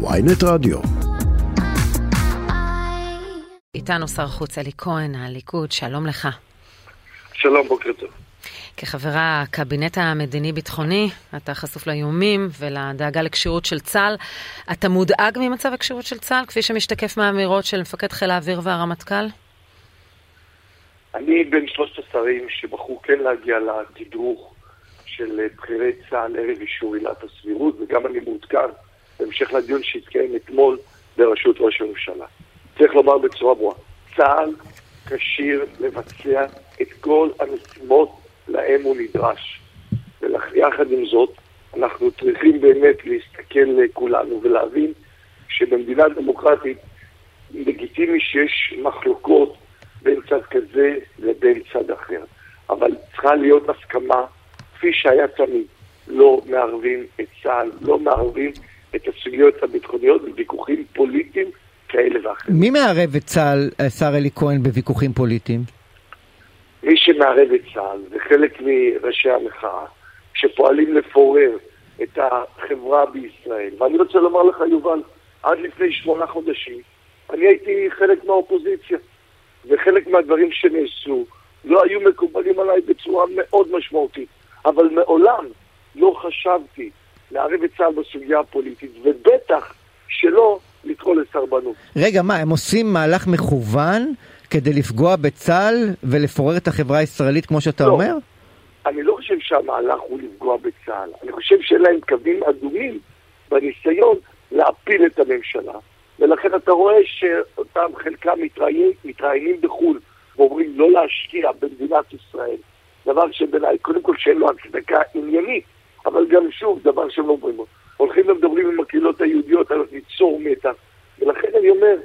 ויינט רדיו. איתנו שר החוץ אלי כהן, הליכוד, שלום לך. שלום, בוקר טוב. כחבר הקבינט המדיני-ביטחוני, אתה חשוף לאיומים ולדאגה לכשירות של צה"ל. אתה מודאג ממצב הכשירות של צה"ל, כפי שמשתקף מהאמירות של מפקד חיל האוויר והרמטכ"ל? אני בין שלושת השרים שבחרו כן להגיע לתדרוך של בכירי צה"ל ערב אישור עילת הסבירות, וגם אני מעודכן בהמשך לדיון שהתקיים אתמול בראשות ראש הממשלה. צריך לומר בצורה ברורה, צה"ל כשיר לבצע את כל המשימות להם הוא נדרש. ויחד עם זאת, אנחנו צריכים באמת להסתכל כולנו ולהבין שבמדינה דמוקרטית לגיטימי שיש מחלוקות בין צד כזה לבין צד אחר. אבל צריכה להיות הסכמה, כפי שהיה תמיד. לא מערבים את צה"ל, לא מערבים את הסוגיות הביטחוניות בוויכוחים פוליטיים כאלה ואחרים. מי מערב את צה"ל, השר אלי כהן, בוויכוחים פוליטיים? מי שמערב את צה"ל זה חלק מראשי המחאה, שפועלים לפורר את החברה בישראל. ואני רוצה לומר לך, יובל, עד לפני שמונה חודשים, אני הייתי חלק מהאופוזיציה, וחלק מהדברים שנעשו לא היו מקובלים עליי בצורה מאוד משמעותית. אבל מעולם לא חשבתי לערב את צה"ל בסוגיה הפוליטית, ובטח שלא לקרוא לסרבנות. רגע, מה, הם עושים מהלך מכוון כדי לפגוע בצה"ל ולפורר את החברה הישראלית, כמו שאתה לא. אומר? אני לא חושב שהמהלך הוא לפגוע בצה"ל. אני חושב שאין להם קווים אדומים בניסיון להפיל את הממשלה. ולכן אתה רואה שאותם חלקם מתראיינים, מתראיינים בחו"ל ואומרים לא להשקיע במדינת ישראל. דבר שבעיניי, קודם כל שאין לו הצדקה עניינית, אבל גם שוב, דבר שהם לא אומרים. הולכים ומדברים עם הקהילות היהודיות על ליצור מתח. ולכן אני אומר,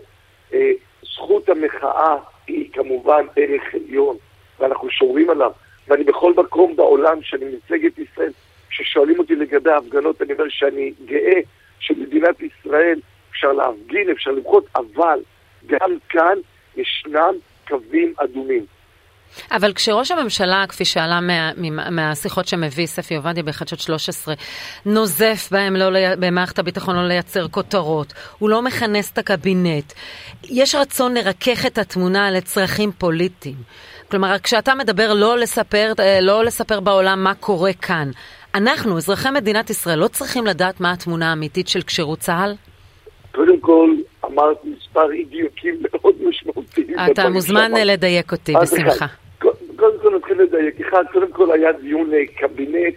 אה, זכות המחאה היא כמובן ערך עליון, ואנחנו שומרים עליו. ואני בכל מקום בעולם שאני מייצג את ישראל, כששואלים אותי לגבי ההפגנות, אני אומר שאני גאה שמדינת ישראל אפשר להפגין, אפשר למחות, אבל גם כאן ישנם קווים אדומים. אבל כשראש הממשלה, כפי שעלה מה, מה, מהשיחות שמביא ספי עובדיה בחדשות 13, נוזף בהם לא, במערכת הביטחון לא לייצר כותרות, הוא לא מכנס את הקבינט, יש רצון לרכך את התמונה לצרכים פוליטיים. כלומר, כשאתה מדבר לא לספר, לא לספר בעולם מה קורה כאן, אנחנו, אזרחי מדינת ישראל, לא צריכים לדעת מה התמונה האמיתית של כשירות צה"ל? קודם כל, אמרת מספר אי דיוקים מאוד משמעותיים. אתה מוזמן לדייק אותי, בשמחה. לדייק. אחד, קודם כל היה דיון קבינט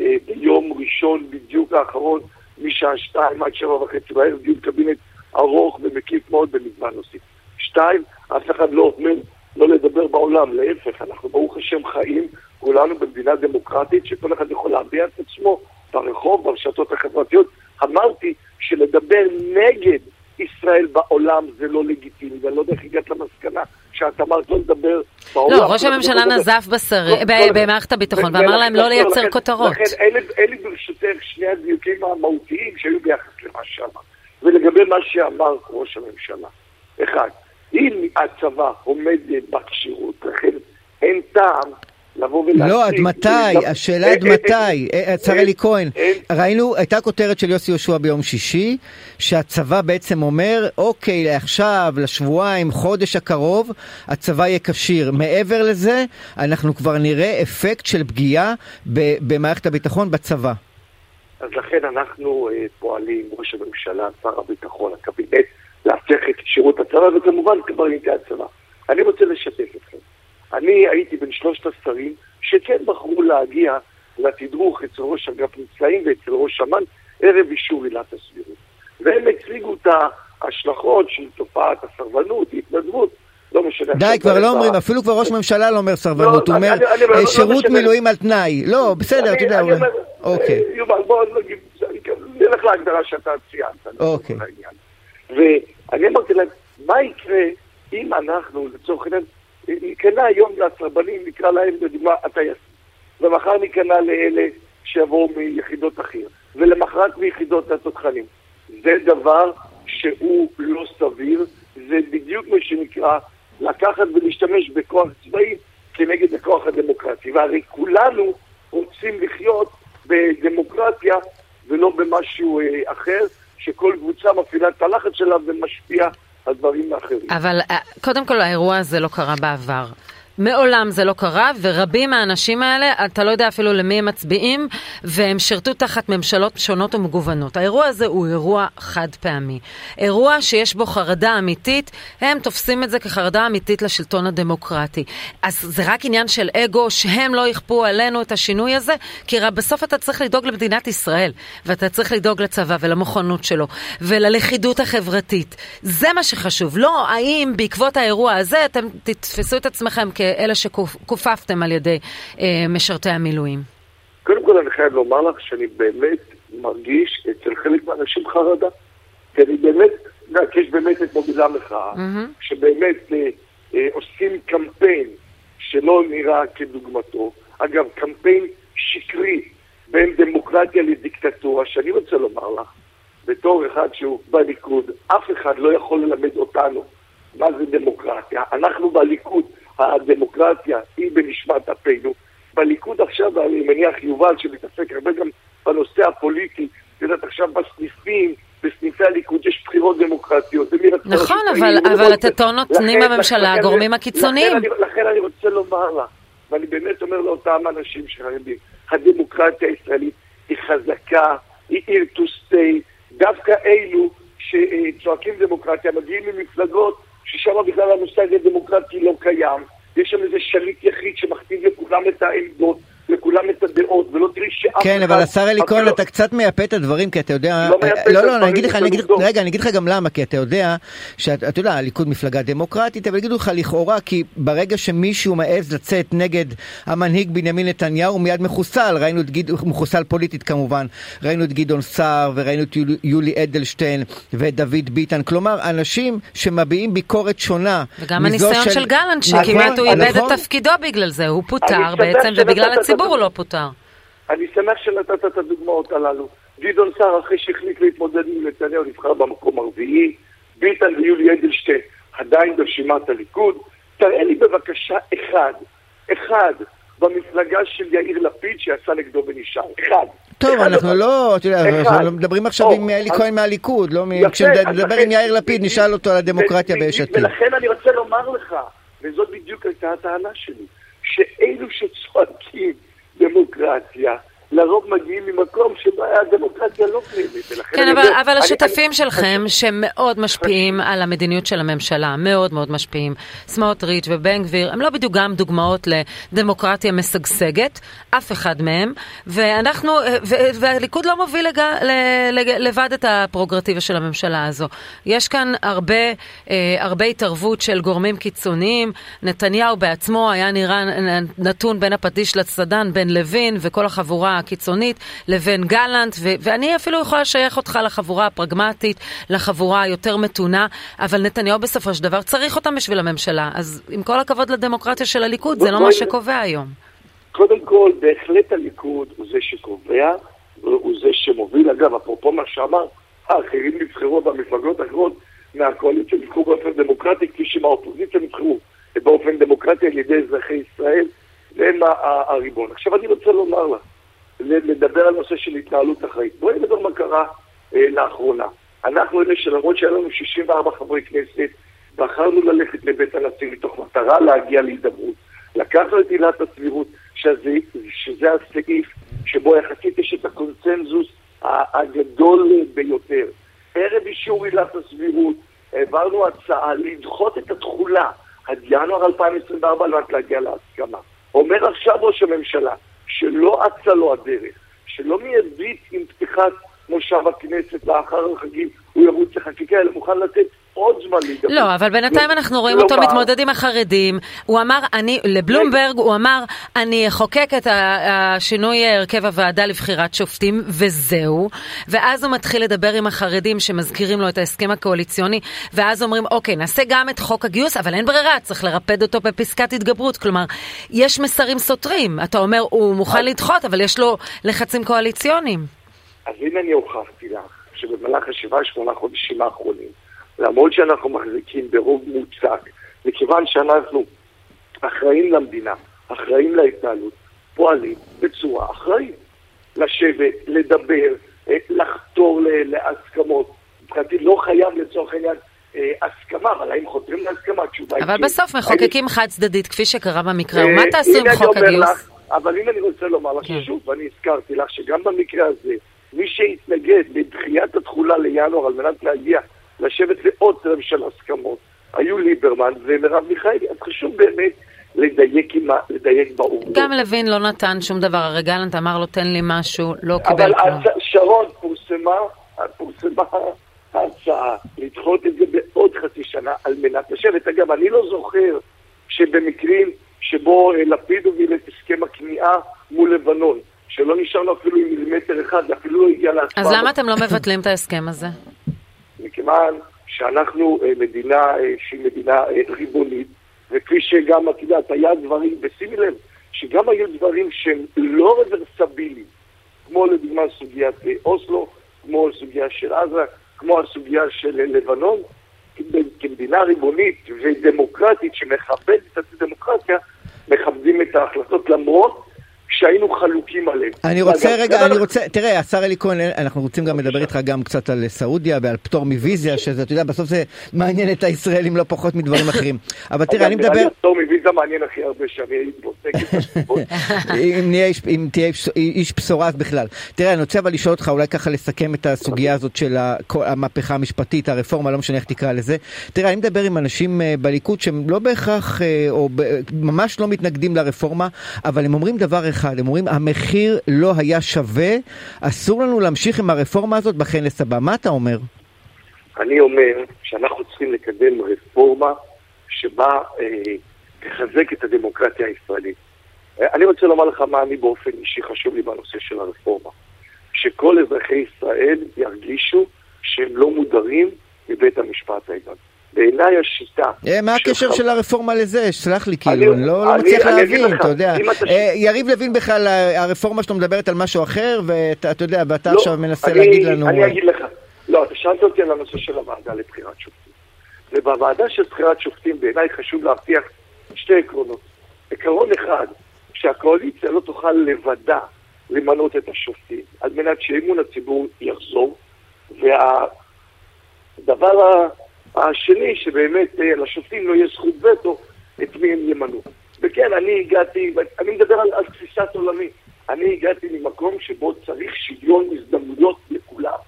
אה, ביום ראשון בדיוק האחרון, משעה שתיים עד שבע וחצי בערב, דיון קבינט ארוך ומקיף מאוד במגוון נושאים. שתיים, אף אחד לא אומר לא לדבר בעולם, להפך, אנחנו ברוך השם חיים כולנו במדינה דמוקרטית שכל אחד יכול להביע את עצמו ברחוב, ברשתות החברתיות. אמרתי שלדבר נגד ישראל בעולם זה לא לגיטימי, ואני לא יודע איך הגעת למסקנה שאת אמרת לא לדבר בעולם. לא, ראש הממשלה נזף במערכת הביטחון ואמר להם לא לייצר כותרות. לכן אלה ברשותך שני הדיוקים המהותיים שהיו ביחס למה שאמר. ולגבי מה שאמר ראש הממשלה, אחד, אם הצבא עומד בכשירות, לכן אין טעם לבוא ולהציג... לא, עד מתי? השאלה עד מתי. השר אלי כהן, ראינו, הייתה כותרת של יוסי יהושע ביום שישי, שהצבא בעצם אומר, אוקיי, עכשיו, לשבועיים, חודש הקרוב, הצבא יהיה כשיר. מעבר לזה, אנחנו כבר נראה אפקט של פגיעה במערכת הביטחון בצבא. אז לכן אנחנו פועלים, ראש הממשלה, שר הביטחון, הקבינט, להבטיח את שירות הצבא, וכמובן קברניטי הצבא. אני רוצה לשתף אתכם. אני הייתי בין שלושת השרים שכן בחרו להגיע לתדרוך אצל ראש אגף מבצעים ואצל ראש אמ"ן ערב אישור עילת הסבירות. והם הציגו את ההשלכות של תופעת הסרבנות, התנדבות, לא משנה. די, כבר לא אומרים, אפילו כבר ראש ממשלה לא אומר סרבנות, הוא אומר שירות מילואים על תנאי. לא, בסדר, אתה יודע. אוקיי. יובל, בוא נלך להגדרה שאתה ציינת. אוקיי. ואני אמרתי להם, מה יקרה אם אנחנו, לצורך העניין, ניכנע היום לסרבנים, נקרא להם לדוגמה הטייסים, ומחר ניכנע לאלה שיבואו מיחידות החי"ר, ולמחרת מיחידות התותחנים. זה דבר שהוא לא סביר, זה בדיוק מה שנקרא לקחת ולהשתמש בכוח צבאי כנגד הכוח הדמוקרטי. והרי כולנו רוצים לחיות בדמוקרטיה ולא במשהו אחר, שכל קבוצה מפעילה את הלחץ שלה ומשפיעה על דברים אחרים. אבל אה, קודם כל האירוע הזה לא קרה בעבר. מעולם זה לא קרה, ורבים מהאנשים האלה, אתה לא יודע אפילו למי הם מצביעים, והם שירתו תחת ממשלות שונות ומגוונות. האירוע הזה הוא אירוע חד פעמי. אירוע שיש בו חרדה אמיתית, הם תופסים את זה כחרדה אמיתית לשלטון הדמוקרטי. אז זה רק עניין של אגו, שהם לא יכפו עלינו את השינוי הזה, כי בסוף אתה צריך לדאוג למדינת ישראל, ואתה צריך לדאוג לצבא ולמוכנות שלו, וללכידות החברתית. זה מה שחשוב. לא האם בעקבות האירוע הזה אתם תתפסו את עצמכם כ... כאלה שכופפתם על ידי אה, משרתי המילואים? קודם כל אני חייב לומר לך שאני באמת מרגיש אצל חלק מהאנשים חרדה. כי אני באמת, יש באמת את מובילי המחאה, mm-hmm. שבאמת אה, אה, עושים קמפיין שלא נראה כדוגמתו. אגב, קמפיין שקרי בין דמוקרטיה לדיקטטורה, שאני רוצה לומר לך, בתור אחד שהוא בליכוד, אף אחד לא יכול ללמד אותנו מה זה דמוקרטיה. אנחנו בליכוד הדמוקרטיה היא בנשמת אפינו. בליכוד עכשיו, אני מניח יובל שמתעסק הרבה גם בנושא הפוליטי, את יודעת עכשיו בסניפים, בסניפי הליכוד יש בחירות דמוקרטיות. נכון, אבל, אבל את הטון נותנים בממשלה הגורמים הקיצוניים. לכן לכן אני רוצה לומר לה, ואני באמת אומר לאותם אנשים שחרדים, הדמוקרטיה הישראלית היא חזקה, היא here to stay, דווקא אלו שצועקים דמוקרטיה מגיעים ממפלגות ששם בכלל המושג הדמוקרטי לא קיים. יש שם איזה שליט יחיד שמכתיב לכולם את העמדות, לכולם את הדעות, ולא תראי שאף כן, אחד... כן, אבל השר אלי כהן, אתה קצת מייפה את הדברים, כי אתה יודע... לא מייפה את הדברים, לא, לא, אני אגיד לך, אני אגיד, רגע, אני אגיד לך גם למה, כי אתה יודע, שאתה יודע, הליכוד מפלגה דמוקרטית, אבל יגידו לך לכאורה, כי ברגע שמישהו מעז לצאת נגד המנהיג בנימין נתניהו, הוא מיד מחוסל, ראינו את גדעון, מחוסל פוליטית כמובן, ראינו את גדעון סער, וראינו את יולי אדלשטיין, ואת דוד ביטן, כלומר, אנשים שמביעים ביקורת שונה. וגם הניסיון של, של גלנט, שכמעט נכון, הוא איבד את נכון. תפקידו בגלל זה, הוא פוטר בעצם, ובגלל הציבור הוא לא פוטר. אני שמח שנתת את הדוגמאות הללו. גדעון סער, אחרי שהחליט להתמודד עם נתניהו, נבחר במקום הרביעי. ביטן ויולי אדלשטיין עדיין ברשימת הליכוד. תראה לי בבקשה אחד, אחד, במפלגה של יאיר לפיד שיצא נגדו ונשאר. אחד. טוב, אנחנו לא, אתה יודע, אנחנו מדברים עכשיו עם אלי כהן מהליכוד, לא כשנדבר עם יאיר לפיד נשאל אותו על הדמוקרטיה ביש עתיד. ולכן אני רוצה לומר לך, וזאת בדיוק הייתה הטענה שלי, שאלו שצועקים דמוקרטיה, לרוב מגיעים ממקום שבו הדמוקרטיה לא קיימת. כן, אבל, אבל אני, השותפים אני, שלכם, אני, שמאוד משפיעים על המדיניות של הממשלה, מאוד מאוד משפיעים, סמוטריץ' ובן גביר, הם לא בדיוק גם דוגמאות לדמוקרטיה משגשגת, אף אחד מהם, ואנחנו, והליכוד לא מוביל לג, לג, לבד את הפרוגרטיבה של הממשלה הזו. יש כאן הרבה, אה, הרבה התערבות של גורמים קיצוניים, נתניהו בעצמו היה נראה נתון בין הפטיש לצדן, בין לוין וכל החבורה הקיצונית לבין גלנט, ו- ואני אפילו יכולה לשייך אותך לחבורה הפרגמטית, לחבורה היותר מתונה, אבל נתניהו בסופו של דבר צריך אותם בשביל הממשלה. אז עם כל הכבוד לדמוקרטיה של הליכוד, זה לא מה שקובע היום. קודם כל, בהחלט הליכוד הוא זה שקובע, הוא זה שמוביל. אגב, אפרופו מה שאמר, האחרים נבחרו במפלגות האחרות מהקואליציה נבחרו באופן דמוקרטי, כפי שמהאופוזיציה נבחרו באופן דמוקרטי על ידי אזרחי ישראל, והם הריבון. עכשיו אני רוצה לומר לך, לדבר על נושא של התנהלות אחראית. בואי נדבר מה קרה אה, לאחרונה. אנחנו אלה שלמרות שהיה לנו 64 חברי כנסת, בחרנו ללכת לבית הנשיא מתוך מטרה להגיע להידברות. לקחנו את עילת הסבירות, שזה, שזה הסעיף שבו יחסית יש את הקונצנזוס הגדול ביותר. ערב אישור עילת הסבירות העברנו הצעה לדחות את התחולה עד ינואר 2024 על מנת להגיע להסכמה. אומר עכשיו ראש הממשלה, שלא אצה לו הדרך, שלא מיידית עם פתיחת מושב הכנסת לאחר החגים הוא ירוץ לחקיקה, אלא מוכן לתת עוד זמן להידבר. לא, אבל בינתיים לא, אנחנו רואים לא אותו מתמודד עם החרדים. הוא אמר, אני, לבלומברג הוא אמר, אני אחוקק את השינוי הרכב הוועדה לבחירת שופטים, וזהו. ואז הוא מתחיל לדבר עם החרדים שמזכירים לו את ההסכם הקואליציוני, ואז אומרים, אוקיי, נעשה גם את חוק הגיוס, אבל אין ברירה, צריך לרפד אותו בפסקת התגברות. כלומר, יש מסרים סותרים. אתה אומר, הוא מוכן לדחות, אבל יש לו לחצים קואליציוניים. אז הנה אני הוכחתי לך, שבמהלך השבעה, שמונה חודשים האחרונים, למרות שאנחנו מחזיקים ברוב מוצק, מכיוון שאנחנו אחראים למדינה, אחראים להתנהלות, פועלים בצורה אחראית. לשבת, לדבר, אה, לחתור להסכמות. מבחינתי לא חייב לצורך העניין אה, הסכמה, אבל האם חותרים להסכמה? התשובה היא... אבל בסוף מחוקקים חד צדדית, כפי שקרה במקרה, ומה תעשו עם חוק הגיוס? אבל אם אני רוצה לומר לך כן. שוב, ואני הזכרתי לך שגם במקרה הזה, מי שהתנגד לדחיית התחולה לינואר על מנת להגיע, לשבת לעוד של הסכמות, היו ליברמן ומרב מיכאלי. אז חשוב באמת לדייק, עם, לדייק בעובדות. גם לוין לא נתן שום דבר, הרי גלנט אמר לו תן לי משהו, לא קיבל כלום. אבל שרון פורסמה, פורסמה ההצעה לדחות את זה בעוד חצי שנה על מנת לשבת. אגב, אני לא זוכר שבמקרים שבו אה, לפיד הוביל את הסכם הכניעה מול לבנון, שלא נשאר לו אפילו עם מילימטר אחד, אפילו לא הגיע להצבעה. אז למה אתם לא מבטלים את ההסכם הזה? מכיוון שאנחנו אה, מדינה אה, שהיא מדינה ריבונית, וכפי שגם, את יודעת, היה דברים, ושימי לב, שגם היו דברים שהם לא רוורסביליים, כמו לדוגמה סוגיית אוסלו, כמו סוגיה של עזה, כמו הסוגיה של לבנון, כמדינה ריבונית ודמוקרטית שמכבדת את הדמוקרטיה, מכבדים את ההחלטות למרות שהיינו חלוקים עליהם. אני רוצה רגע, אני רוצה, תראה, השר אלי כהן, אנחנו רוצים גם לדבר איתך גם קצת על סעודיה ועל פטור מוויזיה, שזה, אתה יודע, בסוף זה מעניין את הישראלים לא פחות מדברים אחרים. אבל תראה, אני מדבר... פטור מוויזה מעניין הכי הרבה שאני בודק הסיבות. אם תהיה איש בשורה אז בכלל. תראה, אני רוצה אבל לשאול אותך, אולי ככה לסכם את הסוגיה הזאת של המהפכה המשפטית, הרפורמה, לא משנה איך תקרא לזה. תראה, אני מדבר עם אנשים אה, בליכוד שהם לא בהכרח, אה, או ממש לא מתנגדים לרפורמה, אבל הם אומרים דבר אחד. הם אומרים המחיר לא היה שווה, אסור לנו להמשיך עם הרפורמה הזאת בכנס הבא. מה אתה אומר? אני אומר שאנחנו צריכים לקדם רפורמה שבה אה, את הדמוקרטיה הישראלית. אה, אני רוצה לומר לך מה אני באופן אישי חשוב לי בנושא של הרפורמה. שכל אזרחי ישראל ירגישו שהם לא מודרים מבית המשפט העליון. בעיניי השיטה... אה, מה הקשר של הרפורמה לזה? סלח לי, כאילו, אני לא, לא מצליח להבין, אתה יודע. אה, יריב לוין בכלל, הרפורמה שלו מדברת על משהו אחר, ואתה יודע, ואתה לא, עכשיו מנסה להגיד לנו... אני אגיד לך, לא, אתה שאלת אותי על הנושא של הוועדה לבחירת שופטים. ובוועדה של בחירת שופטים בעיניי חשוב להבטיח שתי עקרונות. עקרון אחד, שהקואליציה לא תוכל לבדה למנות את השופטים, על מנת שאמון הציבור יחזור, והדבר השני, שבאמת אה, לשופטים לא יהיה זכות וטו את מי הם ימנו. וכן, אני הגעתי, אני מדבר על, על תפיסת עולמי, אני הגעתי ממקום שבו צריך שוויון הזדמנויות לכולם.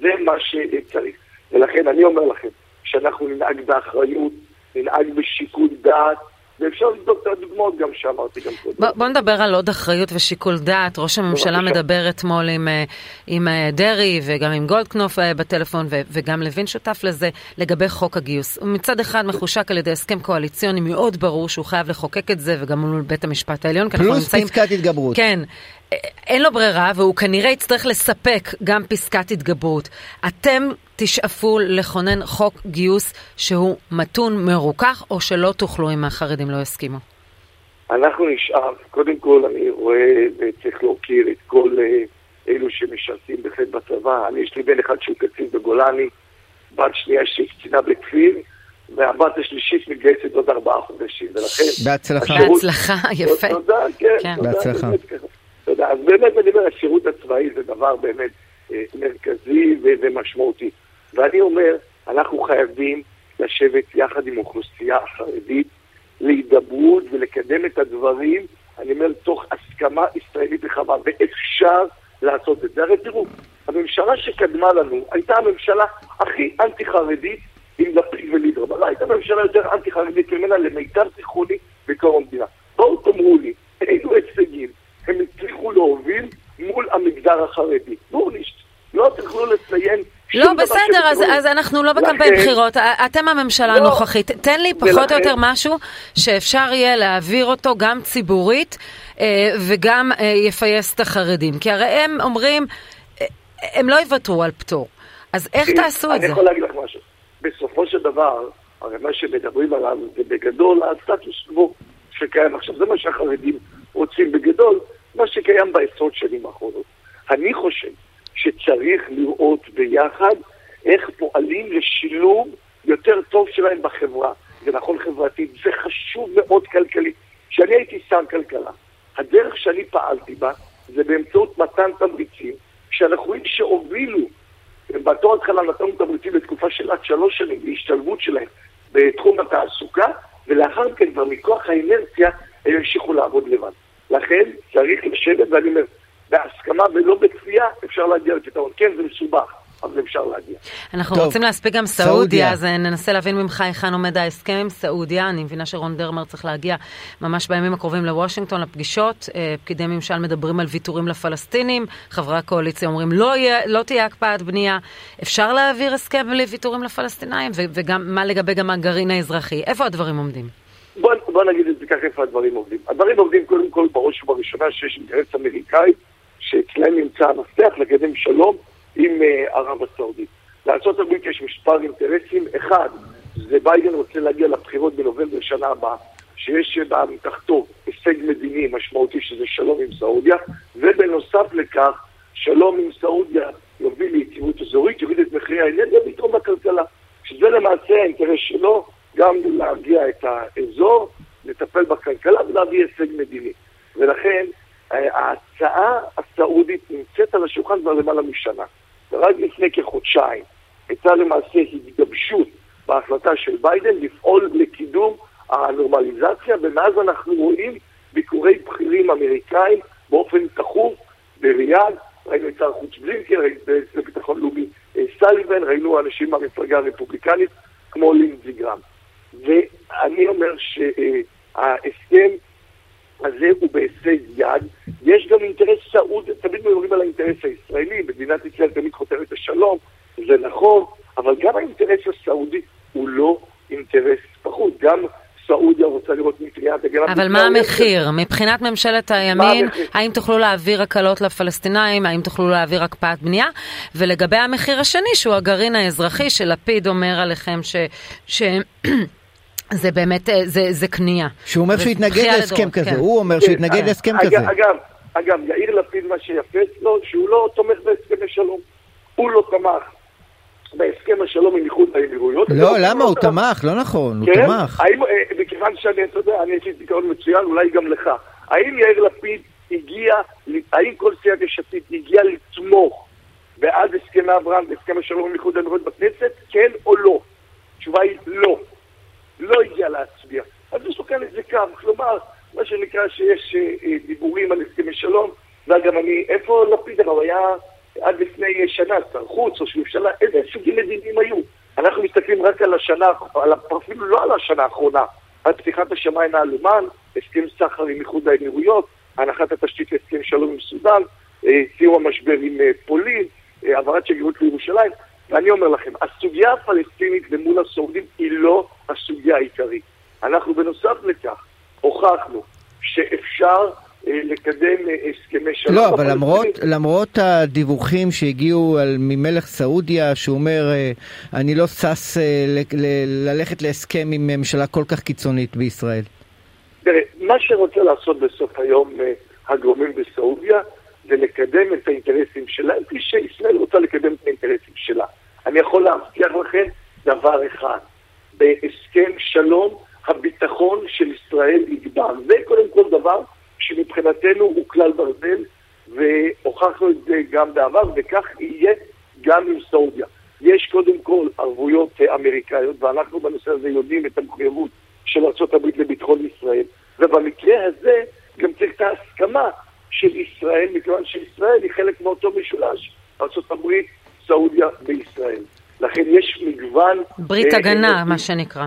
זה מה שצריך. ולכן אני אומר לכם, שאנחנו ננהג באחריות, ננהג בשיקול דעת, ואפשר לבדוק את הדוגמאות גם שאמרתי גם קודם. בוא, בוא נדבר על עוד אחריות ושיקול דעת. ראש הממשלה מדבר אתמול עם, אה, עם אה, דרעי וגם עם גולדקנופ אה, בטלפון, ו, וגם לוין שותף לזה, לגבי חוק הגיוס. הוא מצד אחד מחושק על ידי הסכם קואליציוני מאוד ברור שהוא חייב לחוקק את זה, וגם מול בית המשפט העליון. פלוס נמצאים... פסקת התגברות. כן. אין לו ברירה, והוא כנראה יצטרך לספק גם פסקת התגברות. אתם תשאפו לכונן חוק גיוס שהוא מתון, מרוכך, או שלא תוכלו אם החרדים לא יסכימו? אנחנו נשאף, קודם כל אני רואה וצריך להוקיר את כל אה, אלו שמשרתים בהחלט בצבא. אני, יש לי בן אחד שהוא קצין בגולני, בת שנייה שהיא קצינה בכפיר, והבת השלישית מתגייסת עוד ארבעה חודשים, ולכן... בהצלחה. השירות... בהצלחה, יפה. תודה, כן, כן. תודה. בהצלחה. תודה. אז באמת אני אומר, השירות הצבאי זה דבר באמת אה, מרכזי ומשמעותי. ואני אומר, אנחנו חייבים לשבת יחד עם אוכלוסייה החרדית להידברות ולקדם את הדברים, אני אומר, תוך הסכמה ישראלית רחבה, ואפשר לעשות את זה. הרי תראו, הממשלה שקדמה לנו הייתה הממשלה הכי אנטי-חרדית עם לפיד וליברמן. הייתה ממשלה יותר אנטי-חרדית ממנה למיטב זיכרוני בקום המדינה. בואו תאמרו לי, אילו הישגים הם הצליחו להוביל מול המגזר החרדי. בואו נשת, לא תוכלו לציין לא, בסדר, אז, אז אנחנו לא בקמפיין בחירות, אתם הממשלה לא, הנוכחית. תן לי פחות ולכן... או יותר משהו שאפשר יהיה להעביר אותו גם ציבורית אה, וגם אה, יפייס את החרדים. כי הרי הם אומרים, אה, הם לא יוותרו על פטור. אז איך תעשו את זה? אני יכול להגיד לך משהו. בסופו של דבר, הרי מה שמדברים עליו זה בגדול הסטטוס קוו שקיים עכשיו. זה מה שהחרדים רוצים בגדול, מה שקיים בעשרות שנים האחרונות. אני חושב שצריך לראות ביחד איך פועלים לשילוב יותר טוב שלהם בחברה. זה נכון חברתית, זה חשוב מאוד כלכלית. כשאני הייתי שר כלכלה, הדרך שאני פעלתי בה זה באמצעות מתן תמריצים, שאנחנו רואים שהובילו בתור התחלה נתנו תמריצים לתקופה של עד שלוש שנים להשתלבות שלהם בתחום התעסוקה, ולאחר מכן כבר מכוח האינרציה הם ימשיכו לעבוד לבד. לכן צריך לשבת, ואני אומר, בהסכמה ולא בכפייה אפשר להגיע לפתרון. כן, זה מסובך. אבל אפשר להגיע. אנחנו טוב. רוצים להספיק גם סעודיה, סעודיה, אז ננסה להבין ממך היכן עומד ההסכם עם סעודיה. אני מבינה שרון דרמר צריך להגיע ממש בימים הקרובים לוושינגטון לפגישות. אה, פקידי ממשל מדברים על ויתורים לפלסטינים, חברי הקואליציה אומרים לא, יהיה, לא תהיה הקפאת בנייה. אפשר להעביר הסכם בלי ויתורים לפלסטינאים? וגם מה לגבי גם הגרעין האזרחי? איפה הדברים עומדים? בוא, בוא נגיד את זה ככה איפה הדברים עובדים. הדברים עובדים קודם כל בראש ובראשונה שיש אינטרס אמריקאי, שאצלם נמצא המפתח לקדם שלום עם אה, ערב הסעודית. לארה"ב יש מספר אינטרסים. אחד, זה ביידן רוצה להגיע לבחירות בנובמבר שנה הבאה, שיש באמתחתו הישג מדיני משמעותי שזה שלום עם סעודיה, ובנוסף לכך, שלום עם סעודיה יוביל ליציבות אזורית, יוביל את מחירי האנרגיה ויתרום בכלכלה. שזה למעשה האינטרס שלו, גם להגיע את האזור, לטפל בכלכלה ולהביא הישג מדיני. ולכן ההצעה הסעודית נמצאת על השולחן כבר למעלה משנה. ורק לפני כחודשיים הייתה למעשה התגבשות בהחלטה של ביידן לפעול לקידום הנורמליזציה, ומאז אנחנו רואים ביקורי בכירים אמריקאים באופן תכוף בריאד, ראינו את שר החוץ בלינקר, ראינו את הביטחון לאומי אה, סליבן, ראינו אנשים מהמפלגה הרפובליקנית כמו לינזי גרם. ואני אומר שההסכם הזה הוא בהישג יד. יש גם אינטרס סעודי, תמיד מדברים על האינטרס הישראלי, מדינת ישראל תמיד חותרת לשלום, זה נכון, אבל גם האינטרס הסעודי הוא לא אינטרס פחות. גם סעודיה רוצה לראות מטריית הגנת... אבל מה המחיר? מבחינת ממשלת הימין, האם תוכלו להעביר הקלות לפלסטינאים? האם תוכלו להעביר הקפאת בנייה? ולגבי המחיר השני, שהוא הגרעין האזרחי, שלפיד אומר עליכם ש... ש... זה באמת, אה, זה, זה קנייה. שהוא אומר שהוא יתנגד להסכם כזה, כן. הוא אומר שהוא יתנגד להסכם כזה. אגב, אגב, יאיר לפיד, מה שיפה אצלו, שהוא לא תומך בהסכמי שלום. הוא לא תמך בהסכם השלום עם איחוד האמירויות. לא, למה? הוא תמך, לא נכון, הוא כן? תמך. האם, אה, מכיוון שאני, אתה יודע, אני יש לי זיכרון מצוין, אולי גם לך. האם יאיר לפיד הגיע, האם כל סיעת יש עתיד הגיע לתמוך בעד הסכמי אברהם והסכם השלום עם איחוד האמירויות בכנסת, כן או לא? התשובה היא לא. לא הגיע להצביע. אז יש לו כאן איזה קו, כלומר, מה שנקרא שיש אה, אה, דיבורים על הסכמי שלום, ואגב, אני, איפה לפיד הוא היה עד לפני שנה, שר חוץ, ראש ממשלה, איזה סוגים מדיניים היו? אנחנו מסתכלים רק על השנה, על, אפילו לא על השנה האחרונה, על פתיחת השמיים האלומן, הסכם סחר עם איחוד האמירויות, הנחת התשתית להסכם שלום עם סודאן, אה, סיום המשבר עם פולין, העברת שגרירות לירושלים. ואני אומר לכם, הסוגיה הפלסטינית למול הסעודים היא לא הסוגיה העיקרית. אנחנו בנוסף לכך הוכחנו שאפשר אה, לקדם אה, הסכמי שלום. לא, אבל למרות, למרות הדיווחים שהגיעו על, ממלך סעודיה, שהוא אומר, אה, אני לא שש ל, ל, ללכת להסכם עם ממשלה כל כך קיצונית בישראל. תראה, מה שרוצה לעשות בסוף היום הגורמים בסעודיה, זה לקדם את האינטרסים שלהם, כפי שישראל רוצה לקדם את האינטרסים שלה. אני יכול להבטיח לכם דבר אחד, בהסכם שלום הביטחון של ישראל יגבר. זה קודם כל דבר שמבחינתנו הוא כלל ברזל, והוכחנו את זה גם בעבר, וכך יהיה גם עם סעודיה. יש קודם כל ערבויות אמריקאיות, ואנחנו בנושא הזה יודעים את המחויבות של ארה"ב לביטחון ישראל, ובמקרה הזה גם צריך את ההסכמה של ישראל, מכיוון שישראל היא חלק מאותו משולש, ארה"ב, סעודיה וישראל. לכן מגוון... ברית אה, הגנה, מה שנקרא.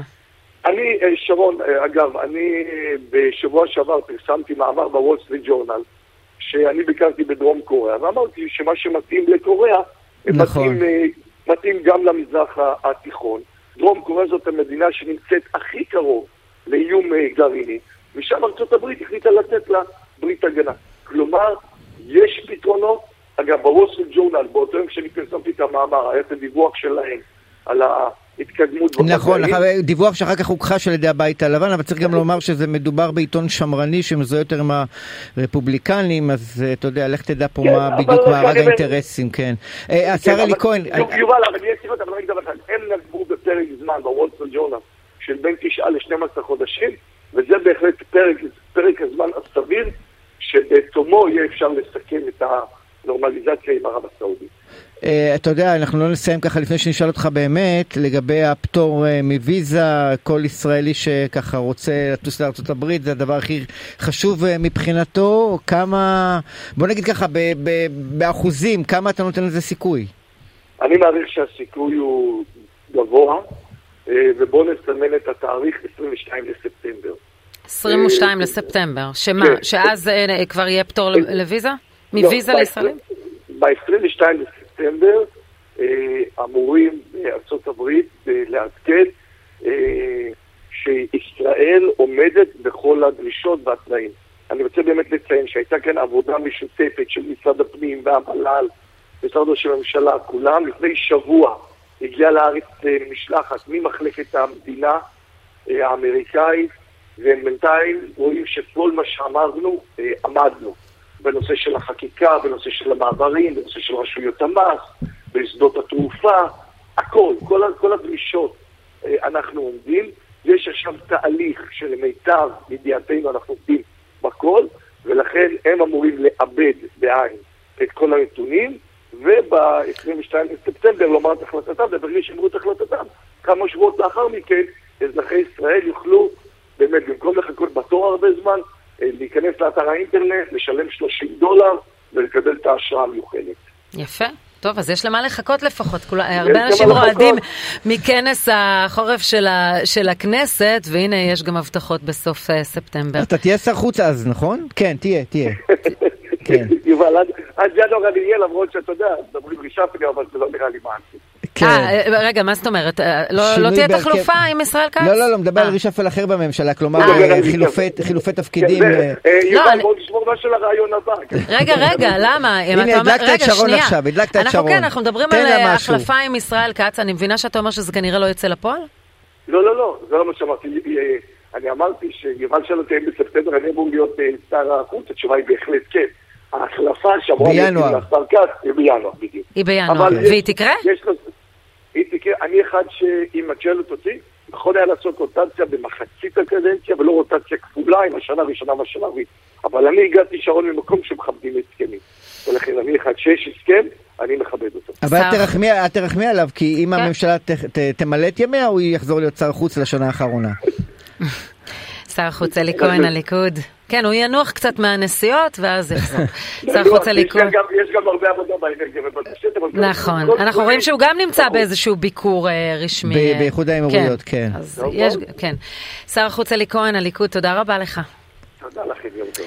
אני, אה, שרון, אה, אגב, אני בשבוע שעבר פרסמתי מאמר בוול סטריט ג'ורנל, שאני ביקרתי בדרום קוריאה, ואמרתי שמה שמתאים לקוריאה, נכון. מתאים, מתאים גם למזרח התיכון. דרום קוריאה זאת המדינה שנמצאת הכי קרוב לאיום גרעיני, ושם ארצות הברית החליטה לתת לה ברית הגנה. כלומר, יש פתרונות. אגב, בווסל ג'ורנל, באותו יום כשאני פרסמתי את המאמר, היה את הדיווח שלהם על ההתקדמות. נכון, דיווח שאחר כך הוכחש על ידי הבית הלבן, אבל צריך גם לומר שזה מדובר בעיתון שמרני שמזוהה יותר עם הרפובליקנים, אז אה, אתה יודע, לך תדע פה כן, מה בדיוק מארג האינטרסים, כן. אה, השר אלי כהן... יובל, אבל יש סיבות, אבל אני אגיד לך, הם נגבו בפרק זמן בווסל ג'ורנל של בין 9 ל-12 חודשים, וזה בהחלט פרק הזמן הסביר. שבתומו יהיה אפשר לסכם את הנורמליזציה עם ערב הסעודית. אתה יודע, אנחנו לא נסיים ככה לפני שנשאל אותך באמת, לגבי הפטור מוויזה, כל ישראלי שככה רוצה לטוס לארה"ב, זה הדבר הכי חשוב מבחינתו, כמה, בוא נגיד ככה, באחוזים, כמה אתה נותן לזה סיכוי? אני מעריך שהסיכוי הוא גבוה, ובואו נסמן את התאריך 22 לספטמבר. 22 לספטמבר, שמה, כן. שאז כבר יהיה פטור לוויזה? מוויזה לישראלים? ב-22 לספטמבר אמורים בארצות הברית לעדכן שישראל עומדת בכל הדרישות והתנאים. אני רוצה באמת לציין שהייתה כאן עבודה משותפת של משרד הפנים והמל"ל, משרד ראש הממשלה, כולם. לפני שבוע הגיעה לארץ משלחת ממחלקת המדינה האמריקאית, והם בינתיים רואים שכל מה שאמרנו, עמדנו. בנושא של החקיקה, בנושא של המעברים, בנושא של רשויות המס, בשדות התעופה, הכל, כל, כל הדרישות אנחנו עומדים. יש עכשיו תהליך שלמיטב ידיעתנו אנחנו עומדים בכל, ולכן הם אמורים לאבד בעין את כל הנתונים, וב-22 בספטמבר לומר את החלטתם, וברגע שאמרו את החלטתם, כמה שבועות לאחר מכן, אזרחי ישראל יוכלו, באמת, במקום לחכות בתור הרבה זמן, להיכנס לאתר האינטרנט, לשלם 30 דולר ולקבל את ההשראה המיוחדת. יפה. טוב, אז יש למה לחכות לפחות. כול, הרבה אנשים רועדים מכנס החורף של, ה, של הכנסת, והנה יש גם הבטחות בסוף uh, ספטמבר. אתה תהיה שר חוץ אז, נכון? כן, תהיה, תהיה. כן. יובל, עד ינואר אני אהיה, למרות שאתה יודע, מדברים רישפלי, אבל זה לא נראה לי מעשי. כן. אה, רגע, מה זאת אומרת? לא, לא תהיה תחלופה עם ישראל כץ? לא, לא, לא, מדבר על רישפל אחר בממשלה, כלומר חילופי תפקידים. יובל, בואו נשמור משהו לרעיון הבא. רגע, רגע, למה? הנה, הדלקת את שרון עכשיו, הדלקת את שרון. כן, אנחנו מדברים על החלפה עם ישראל כץ, אני מבינה שאתה אומר שזה כנראה לא יצא לפועל? לא, לא, לא, זה לא מה שאמרתי. אני אמרתי שיובל שלום תהיה בספטמבר, אני אמור להיות שר החוץ, התשובה היא בהחלט כן. ההחלפה שאמורה להיות כץ היא בינואר, בדיוק. היא בינואר, והיא תקרה? תקרה, אני אחד שאם את שואלת אותי, יכול היה לעשות רוטציה במחצית הקדנציה ולא רוטציה כפולה עם השנה הראשונה והשנה הרביעית. אבל אני הגעתי שרון ממקום שמכבדים הסכמים. ולכן אני אחד שיש הסכם, אני מכבד אותו. אבל אל תרחמי עליו, כי אם הממשלה תמלא את ימיה, הוא יחזור להיות שר חוץ לשנה האחרונה. שר החוץ אלי כהן, הליכוד. כן, הוא ינוח קצת מהנסיעות, ואז יחזור. שר חוץ הליכוד. יש גם הרבה עבודה באנרגיה ובתשתית. נכון, אנחנו רואים שהוא גם נמצא באיזשהו ביקור רשמי. באיחוד האמירויות, כן. כן. שר החוץ אלי כהן, הליכוד, תודה רבה לך. תודה לכם, יום טוב.